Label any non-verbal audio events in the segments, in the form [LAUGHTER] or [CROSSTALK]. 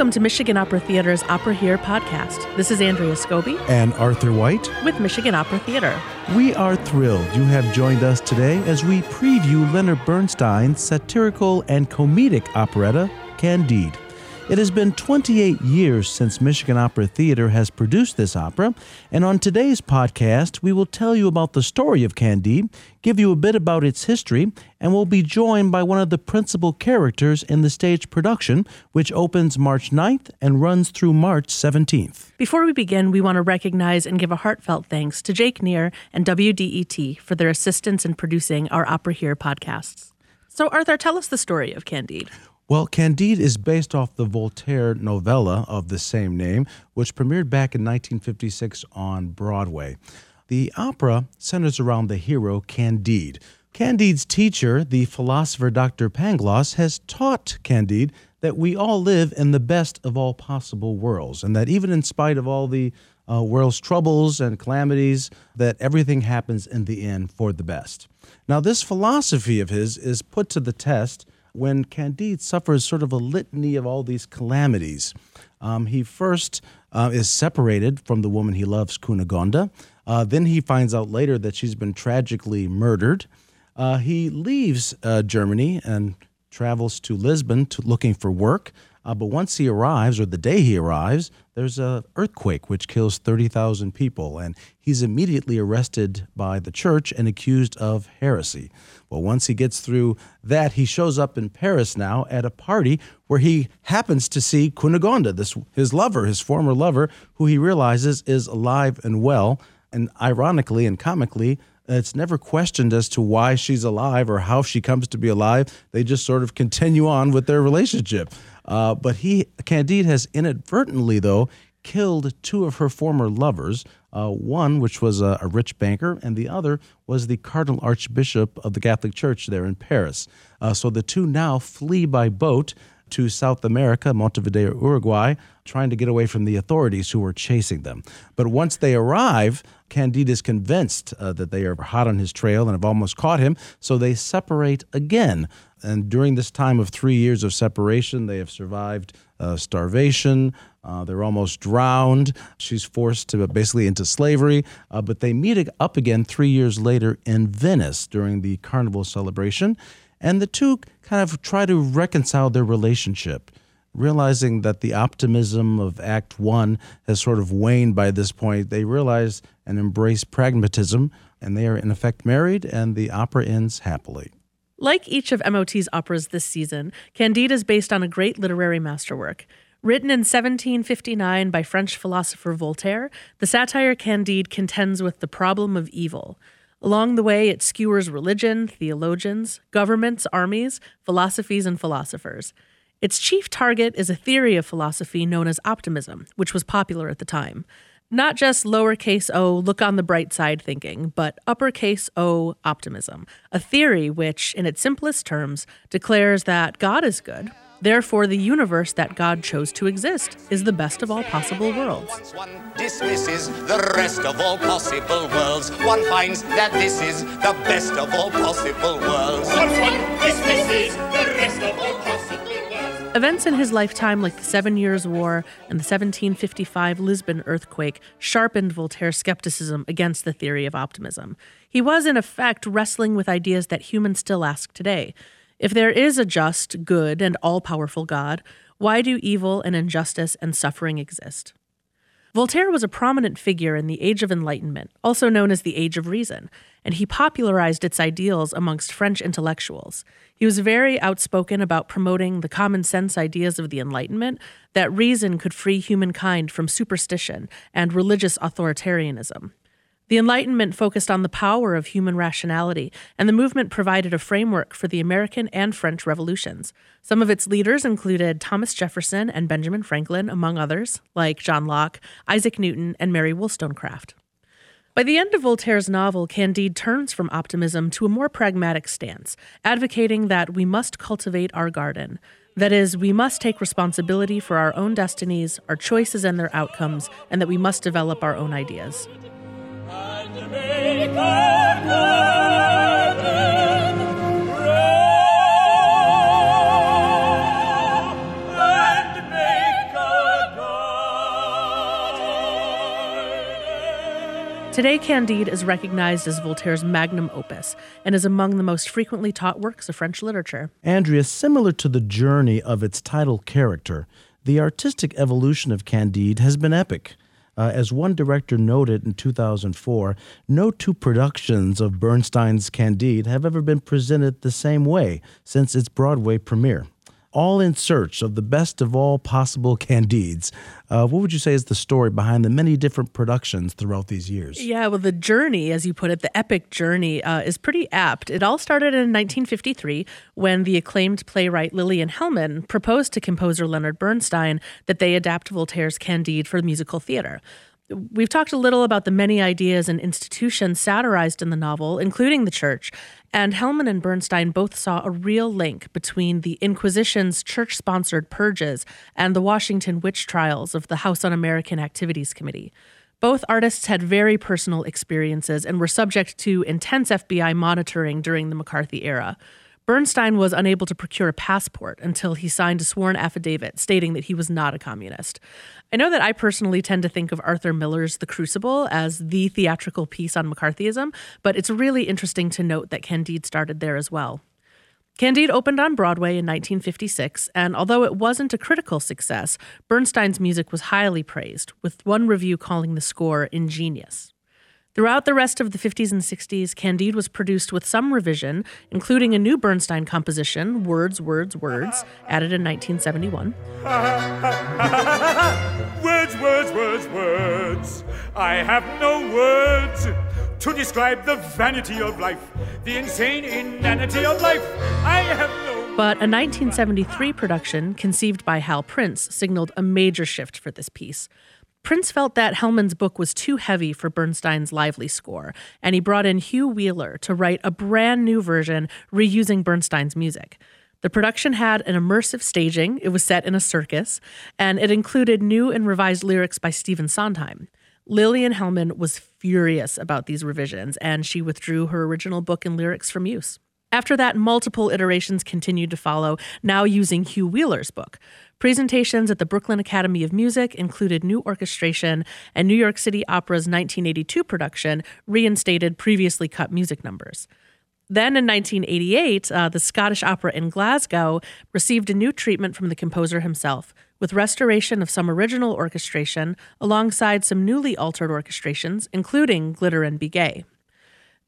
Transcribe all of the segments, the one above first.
Welcome to Michigan Opera Theater's Opera Here podcast. This is Andrea Scobie and Arthur White with Michigan Opera Theater. We are thrilled you have joined us today as we preview Leonard Bernstein's satirical and comedic operetta, Candide. It has been 28 years since Michigan Opera Theater has produced this opera, and on today's podcast, we will tell you about the story of Candide, give you a bit about its history, and we'll be joined by one of the principal characters in the stage production, which opens March 9th and runs through March 17th. Before we begin, we want to recognize and give a heartfelt thanks to Jake Neer and WDET for their assistance in producing our Opera Here podcasts. So, Arthur, tell us the story of Candide. Well, Candide is based off the Voltaire novella of the same name, which premiered back in 1956 on Broadway. The opera centers around the hero Candide. Candide's teacher, the philosopher Dr. Pangloss, has taught Candide that we all live in the best of all possible worlds, and that even in spite of all the uh, world's troubles and calamities, that everything happens in the end for the best. Now, this philosophy of his is put to the test when Candide suffers sort of a litany of all these calamities. Um, he first uh, is separated from the woman he loves, Cunegonde. Uh, then he finds out later that she's been tragically murdered. Uh, he leaves uh, Germany and travels to Lisbon to, looking for work. Uh, but once he arrives, or the day he arrives, there's an earthquake which kills 30,000 people, and he's immediately arrested by the church and accused of heresy. Well, once he gets through that, he shows up in Paris now at a party where he happens to see Cunegonde, this his lover, his former lover, who he realizes is alive and well. And ironically and comically, it's never questioned as to why she's alive or how she comes to be alive. They just sort of continue on with their relationship. Uh, but he, Candide, has inadvertently, though, killed two of her former lovers. Uh, one, which was a, a, rich banker, and the other was the Cardinal Archbishop of the Catholic Church there in Paris. Uh, so the two now flee by boat to South America, Montevideo, Uruguay, trying to get away from the authorities who were chasing them. But once they arrive, Candide is convinced uh, that they are hot on his trail and have almost caught him, so they separate again. And during this time of three years of separation, they have survived uh, starvation. Uh, they're almost drowned. She's forced to basically into slavery. Uh, but they meet up again three years later in Venice during the carnival celebration. And the two kind of try to reconcile their relationship, realizing that the optimism of Act One has sort of waned by this point. They realize and embrace pragmatism, and they are in effect married, and the opera ends happily. Like each of MOT's operas this season, Candide is based on a great literary masterwork. Written in 1759 by French philosopher Voltaire, the satire Candide contends with the problem of evil. Along the way, it skewers religion, theologians, governments, armies, philosophies, and philosophers. Its chief target is a theory of philosophy known as optimism, which was popular at the time. Not just lowercase o, look on the bright side thinking, but uppercase O optimism, a theory which, in its simplest terms, declares that God is good. Therefore, the universe that God chose to exist is the best of all possible worlds. One dismisses the rest of all possible worlds, one finds that this is the best of all possible worlds. Once one dismisses the rest of all Events in his lifetime, like the Seven Years' War and the 1755 Lisbon earthquake, sharpened Voltaire's skepticism against the theory of optimism. He was, in effect, wrestling with ideas that humans still ask today. If there is a just, good, and all powerful God, why do evil and injustice and suffering exist? Voltaire was a prominent figure in the Age of Enlightenment, also known as the Age of Reason, and he popularized its ideals amongst French intellectuals. He was very outspoken about promoting the common sense ideas of the Enlightenment that reason could free humankind from superstition and religious authoritarianism. The Enlightenment focused on the power of human rationality, and the movement provided a framework for the American and French revolutions. Some of its leaders included Thomas Jefferson and Benjamin Franklin, among others, like John Locke, Isaac Newton, and Mary Wollstonecraft. By the end of Voltaire's novel, Candide turns from optimism to a more pragmatic stance, advocating that we must cultivate our garden. That is, we must take responsibility for our own destinies, our choices, and their outcomes, and that we must develop our own ideas. Today, Candide is recognized as Voltaire's magnum opus and is among the most frequently taught works of French literature. Andrea, similar to the journey of its title character, the artistic evolution of Candide has been epic. Uh, as one director noted in 2004, no two productions of Bernstein's Candide have ever been presented the same way since its Broadway premiere all in search of the best of all possible Candides. Uh, what would you say is the story behind the many different productions throughout these years? Yeah, well, the journey, as you put it, the epic journey, uh, is pretty apt. It all started in 1953 when the acclaimed playwright Lillian Hellman proposed to composer Leonard Bernstein that they adapt Voltaire's Candide for musical theater. We've talked a little about the many ideas and institutions satirized in the novel, including the church, and Hellman and Bernstein both saw a real link between the Inquisition's church sponsored purges and the Washington witch trials of the House Un American Activities Committee. Both artists had very personal experiences and were subject to intense FBI monitoring during the McCarthy era. Bernstein was unable to procure a passport until he signed a sworn affidavit stating that he was not a communist. I know that I personally tend to think of Arthur Miller's The Crucible as the theatrical piece on McCarthyism, but it's really interesting to note that Candide started there as well. Candide opened on Broadway in 1956, and although it wasn't a critical success, Bernstein's music was highly praised, with one review calling the score ingenious. Throughout the rest of the 50s and 60s, Candide was produced with some revision, including a new Bernstein composition, Words, Words, Words, added in 1971. [LAUGHS] words, words, words, words. I have no words to describe the vanity of life, the insane inanity of life. I have no. But a 1973 production, conceived by Hal Prince, signaled a major shift for this piece. Prince felt that Hellman's book was too heavy for Bernstein's lively score, and he brought in Hugh Wheeler to write a brand new version reusing Bernstein's music. The production had an immersive staging, it was set in a circus, and it included new and revised lyrics by Stephen Sondheim. Lillian Hellman was furious about these revisions, and she withdrew her original book and lyrics from use. After that, multiple iterations continued to follow, now using Hugh Wheeler's book. Presentations at the Brooklyn Academy of Music included new orchestration, and New York City Opera's 1982 production reinstated previously cut music numbers. Then in 1988, uh, the Scottish Opera in Glasgow received a new treatment from the composer himself, with restoration of some original orchestration alongside some newly altered orchestrations, including Glitter and Be Gay.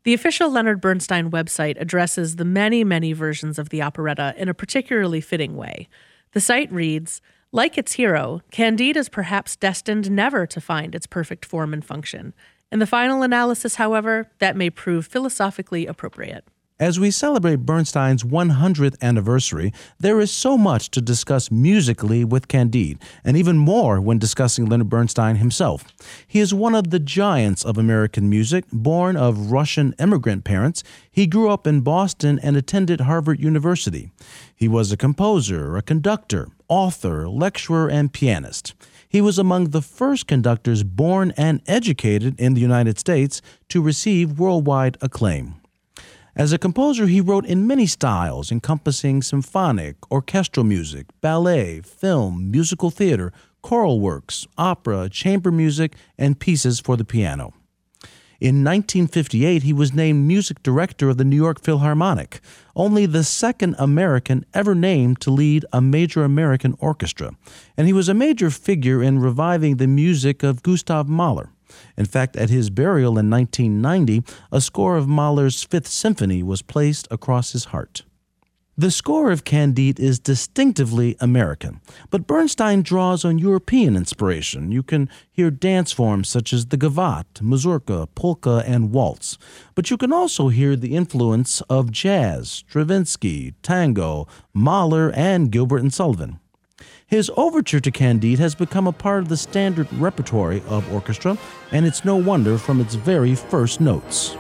The official Leonard Bernstein website addresses the many, many versions of the operetta in a particularly fitting way. The site reads Like its hero, Candide is perhaps destined never to find its perfect form and function. In the final analysis, however, that may prove philosophically appropriate. As we celebrate Bernstein's 100th anniversary, there is so much to discuss musically with Candide, and even more when discussing Leonard Bernstein himself. He is one of the giants of American music, born of Russian immigrant parents. He grew up in Boston and attended Harvard University. He was a composer, a conductor, author, lecturer, and pianist. He was among the first conductors born and educated in the United States to receive worldwide acclaim. As a composer, he wrote in many styles, encompassing symphonic, orchestral music, ballet, film, musical theater, choral works, opera, chamber music, and pieces for the piano. In 1958, he was named music director of the New York Philharmonic, only the second American ever named to lead a major American orchestra, and he was a major figure in reviving the music of Gustav Mahler. In fact, at his burial in 1990, a score of Mahler's Fifth Symphony was placed across his heart. The score of Candide is distinctively American, but Bernstein draws on European inspiration. You can hear dance forms such as the gavotte, mazurka, polka, and waltz, but you can also hear the influence of jazz, Stravinsky, tango, Mahler, and Gilbert and Sullivan. His overture to Candide has become a part of the standard repertory of orchestra, and it's no wonder from its very first notes.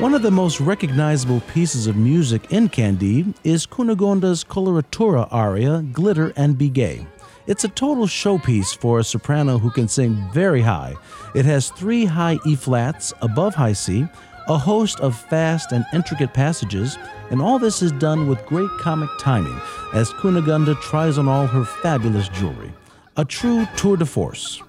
One of the most recognizable pieces of music in Candide is Cunegonde's coloratura aria, Glitter and Be Gay. It's a total showpiece for a soprano who can sing very high. It has three high E flats above high C, a host of fast and intricate passages, and all this is done with great comic timing as Cunegonde tries on all her fabulous jewelry. A true tour de force.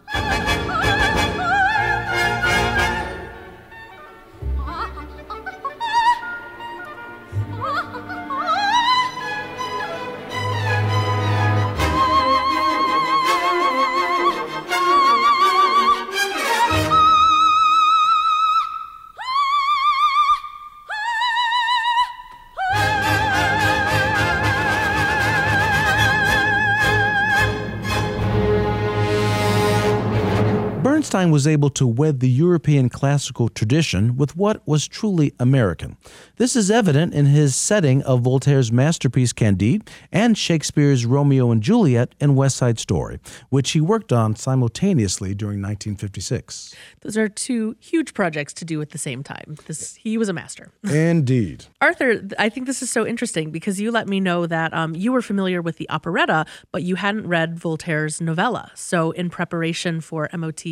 Was able to wed the European classical tradition with what was truly American. This is evident in his setting of Voltaire's masterpiece Candide and Shakespeare's Romeo and Juliet in West Side Story, which he worked on simultaneously during 1956. Those are two huge projects to do at the same time. This he was a master. [LAUGHS] Indeed. Arthur, I think this is so interesting because you let me know that um, you were familiar with the operetta, but you hadn't read Voltaire's novella. So, in preparation for MOT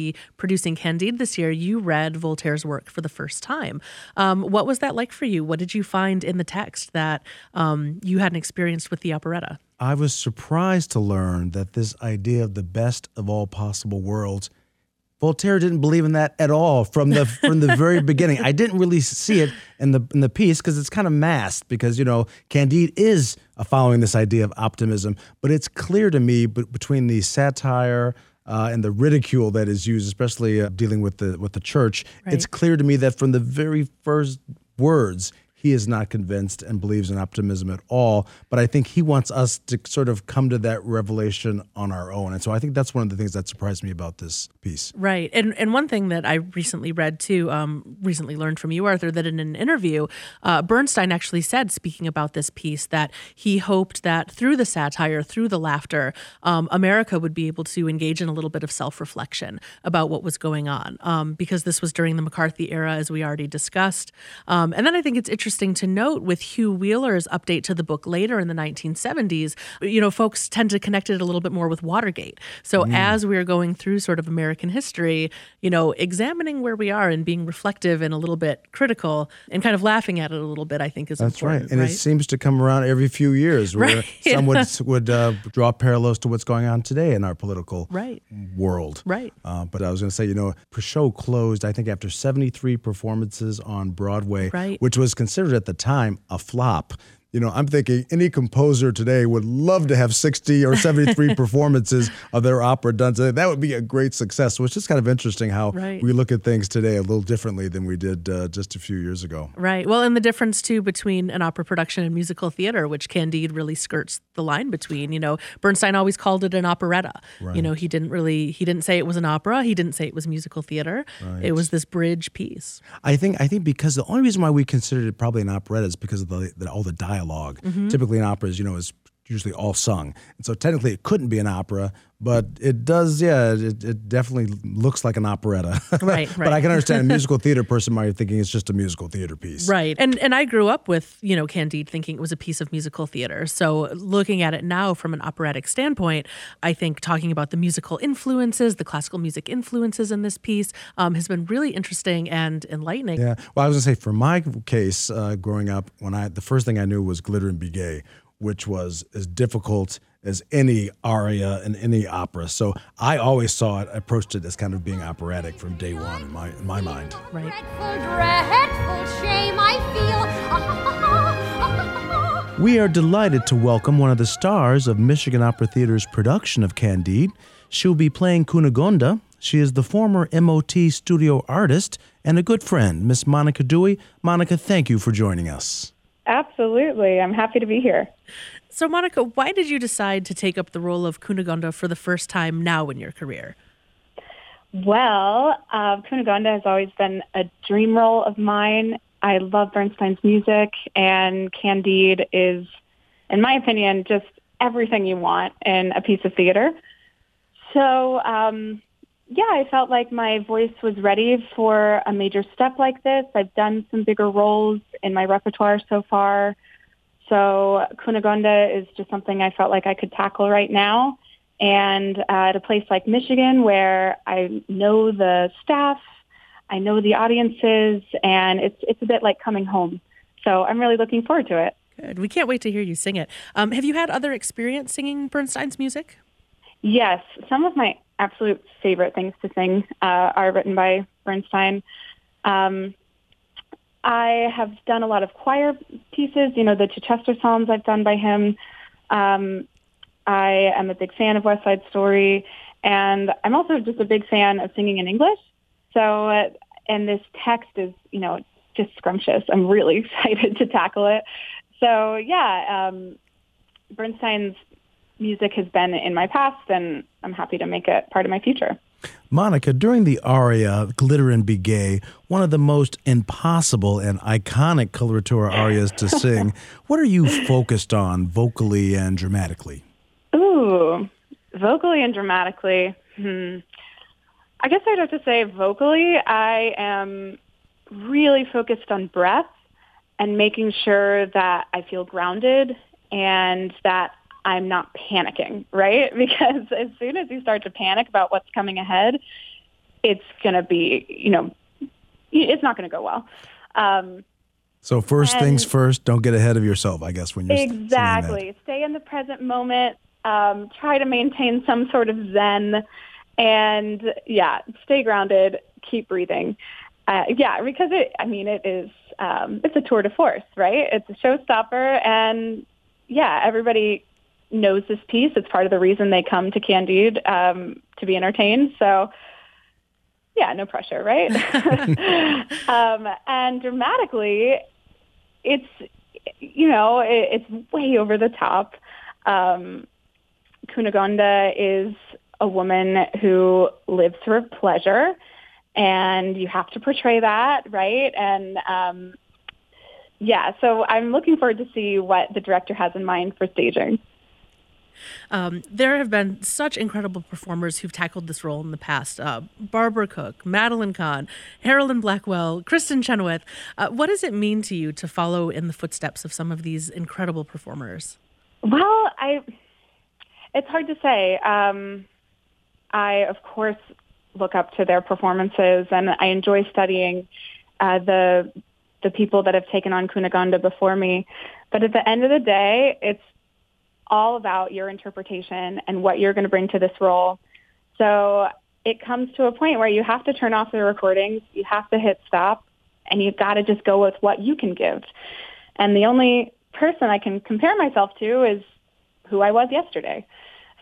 producing Candide this year, you read Voltaire's work for the first time. Um, what was that like for you? What did you find in the text that um, you hadn't experienced with the operetta? I was surprised to learn that this idea of the best of all possible worlds Voltaire didn't believe in that at all from the [LAUGHS] from the very beginning. I didn't really see it in the in the piece because it's kind of masked because you know Candide is following this idea of optimism, but it's clear to me but between the satire uh, and the ridicule that is used, especially uh, dealing with the with the church, Right. it's clear to me that from the very first words he is not convinced and believes in optimism at all. But I think he wants us to sort of come to that revelation on our own, and so I think that's one of the things that surprised me about this piece. Right. And and one thing that I recently read too, um, recently learned from you, Arthur, that in an interview, uh, Bernstein actually said, speaking about this piece, that he hoped that through the satire, through the laughter, um, America would be able to engage in a little bit of self reflection about what was going on, um, because this was during the McCarthy era, as we already discussed. Um, and then I think it's interesting to note with Hugh Wheeler's update to the book later in the 1970s, you know, folks tend to connect it a little bit more with Watergate. So as we are going through sort of American history, you know, examining where we are and being reflective and a little bit critical and kind of laughing at it a little bit, I think is That's right, important. and it seems to come around every few years, where Right. [LAUGHS] some would would uh, draw parallels to what's going on today in our political Right. world. Right. Uh, but I was going to say, you know, the show closed, I think, after 73 performances on Broadway, Right. which was considered at the time a flop. You know, I'm thinking any composer today would love to have 60 or 73 [LAUGHS] performances of their opera done today. That would be a great success. So it's just kind of interesting how Right. we look at things today a little differently than we did uh, just a few years ago. Right. Well, and the difference too between an opera production and musical theater, which Candide really skirts the line between. You know, Bernstein always called it an operetta. You know, he didn't really he didn't say it was an opera. He didn't say it was musical theater. It was this bridge piece. I think I think because the only reason why we considered it probably an operetta is because of the, the all the dialogue. Mm-hmm. Typically, in operas, you know, is usually all sung, and so technically it couldn't be an opera, but it does. Yeah, it, it definitely looks like an operetta. Right, right. [LAUGHS] but I can understand a [LAUGHS] musical theater person might be thinking it's just a musical theater piece. Right. And and I grew up with, you know, Candide thinking it was a piece of musical theater. So looking at it now from an operatic standpoint, I think talking about the musical influences, the classical music influences in this piece um, has been really interesting and enlightening. Yeah. Well, I was gonna say for my case, uh, growing up, when I the first thing I knew was Glitter and Be Gay, which was as difficult as any aria in any opera. So I always saw it, approached it as kind of being operatic from day one in my in my mind. Right. Dreadful, dreadful shame I feel. [LAUGHS] We are delighted to welcome one of the stars of Michigan Opera Theater's production of Candide. She will be playing Cunegonde. She is the former MOT studio artist and a good friend, Miss Monica Dewey. Monica, thank you for joining us. Absolutely. I'm happy to be here. So Monica, why did you decide to take up the role of Cunegonde for the first time now in your career? Well, uh, has always been a dream role of mine. I love Bernstein's music, and Candide is, in my opinion, just everything you want in a piece of theater. So, um, yeah, I felt like my voice was ready for a major step like this. I've done some bigger roles in my repertoire so far. So Cunegonde is just something I felt like I could tackle right now. and uh, at a place like Michigan where I know the staff, I know the audiences, and it's it's a bit like coming home. So I'm really looking forward to it. Good. We can't wait to hear you sing it. Um, have you had other experience singing Bernstein's music? Yes, some of my absolute favorite things to sing uh, are written by Bernstein. Um, I have done a lot of choir pieces. You know, the Chichester Psalms I've done by him. Um, I am a big fan of West Side Story, and I'm also just a big fan of singing in English. So, uh, and this text is, you know, just scrumptious. I'm really [LAUGHS] excited to tackle it. So, yeah, um, Bernstein's music has been in my past, and I'm happy to make it part of my future. Monica, during the aria Glitter and Be Gay, one of the most impossible and iconic coloratura arias to sing, [LAUGHS] what are you focused on vocally and dramatically? Ooh, vocally and dramatically. Hmm. I guess I'd have to say vocally, I am really focused on breath and making sure that I feel grounded and that I'm not panicking, right? [LAUGHS] Because as soon as you start to panic about what's coming ahead, it's going to be, you know, it's not going to go well. Um, so first things first, don't get ahead of yourself, I guess, when you're exactly stay in the present moment. Um, try to maintain some sort of zen, and yeah, stay grounded. Keep breathing. Uh, yeah, because it. I mean, it is. Um, it's a tour de force, right? It's a showstopper, and yeah, everybody knows this piece. It's part of the reason they come to Candide um, to be entertained. So, yeah, no pressure, right? [LAUGHS] [LAUGHS] um, and dramatically, it's you know it, it's way over the top. Um, Cunegonde is a woman who lives for pleasure, and you have to portray that, right? And um, yeah, so I'm looking forward to see what the director has in mind for staging. Um, there have been such incredible performers who've tackled this role in the past. Uh, Barbara Cook, Madeline Kahn, Harolyn Blackwell, Kristin Chenoweth. Uh, what does it mean to you to follow in the footsteps of some of these incredible performers? Well, I it's hard to say. Um, I, of course, look up to their performances, and I enjoy studying uh, the the people that have taken on Cunegonde before me. But at the end of the day, it's all about your interpretation and what you're going to bring to this role. So it comes to a point where you have to turn off the recordings, you have to hit stop, and you've got to just go with what you can give. And the only person I can compare myself to is who I was yesterday.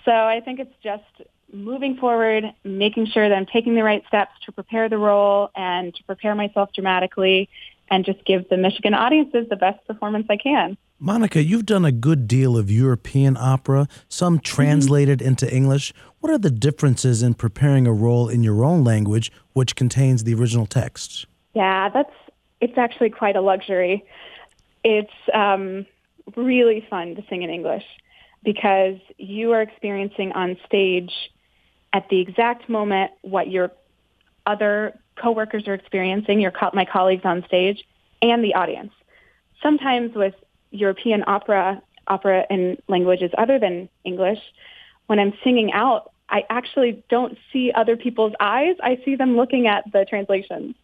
So I think it's just moving forward, making sure that I'm taking the right steps to prepare the role and to prepare myself dramatically and just give the Michigan audiences the best performance I can. Monica, you've done a good deal of European opera, some translated mm-hmm. into English. What are the differences in preparing a role in your own language, which contains the original text? Yeah, that's it's actually quite a luxury. It's um, really fun to sing in English because you are experiencing on stage at the exact moment what your other coworkers are experiencing, your co- my colleagues on stage, and the audience. Sometimes with European opera, opera in languages other than English, when I'm singing out, I actually don't see other people's eyes. I see them looking at the translations.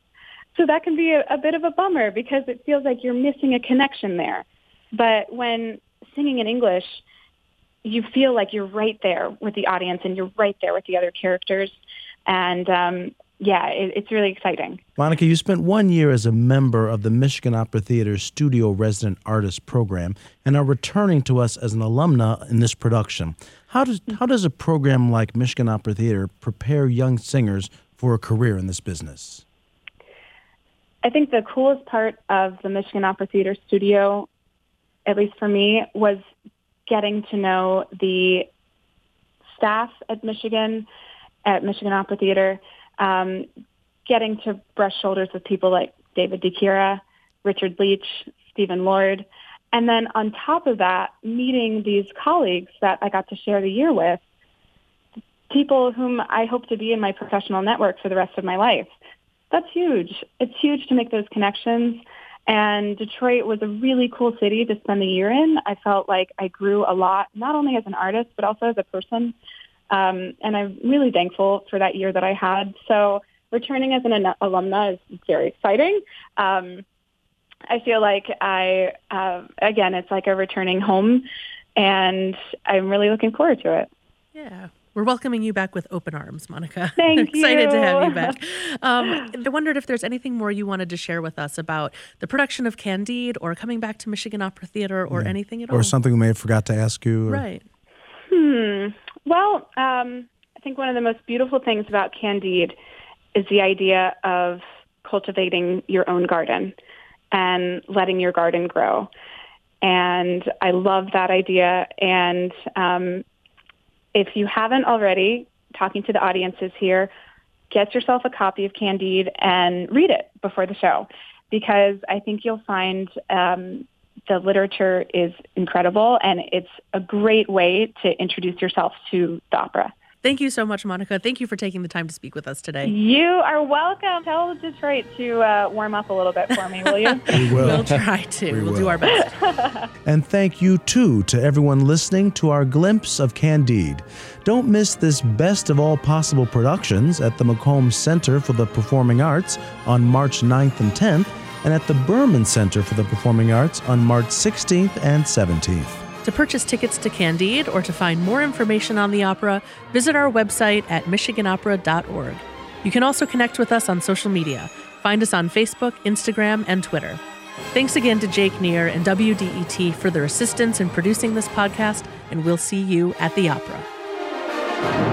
So that can be a, a bit of a bummer because it feels like you're missing a connection there. But when singing in English, you feel like you're right there with the audience and you're right there with the other characters. And um, yeah, it, it's really exciting. Monica, you spent one year as a member of the Michigan Opera Theater Studio Resident Artist Program and are returning to us as an alumna in this production. How does how does a program like Michigan Opera Theater prepare young singers for a career in this business? I think the coolest part of the Michigan Opera Theater Studio, at least for me, was getting to know the staff at Michigan, at Michigan Opera Theater, um, getting to brush shoulders with people like David DiChiera, Richard Leach, Stephen Lord, and then on top of that, meeting these colleagues that I got to share the year with, people whom I hope to be in my professional network for the rest of my life. That's huge. It's huge to make those connections. And Detroit was a really cool city to spend the year in. I felt like I grew a lot, not only as an artist, but also as a person. Um, and I'm really thankful for that year that I had. So returning as an an- alumna is very exciting. Um, I feel like I, uh, again, it's like a returning home, and I'm really looking forward to it. Yeah. We're welcoming you back with open arms, Monica. [LAUGHS] Thank Excited to have you you. back. Um, [LAUGHS] I wondered if there's anything more you wanted to share with us about the production of Candide or coming back to Michigan Opera Theater or anything at all. Or something we may have forgot to ask you. or- Right. Hmm. Well, um, I think one of the most beautiful things about Candide is the idea of cultivating your own garden and letting your garden grow. And I love that idea. And um, if you haven't already, talking to the audiences here, get yourself a copy of Candide and read it before the show because I think you'll find um, the literature is incredible and it's a great way to introduce yourself to the opera. Thank you so much, Monica. Thank you for taking the time to speak with us today. You are welcome. Tell Detroit to uh, warm up a little bit for me, will you? [LAUGHS] We will. We'll try to. We we'll do our best. [LAUGHS] And thank you, too, to everyone listening to our glimpse of Candide. Don't miss this best of all possible productions at the Macomb Center for the Performing Arts on March 9th and 10th, and at the Berman Center for the Performing Arts on March 16th and 17th. To purchase tickets to Candide or to find more information on the opera, visit our website at michiganopera.org. You can also connect with us on social media. Find us on Facebook, Instagram, and Twitter. Thanks again to Jake Neer and WDET for their assistance in producing this podcast, and we'll see you at the opera.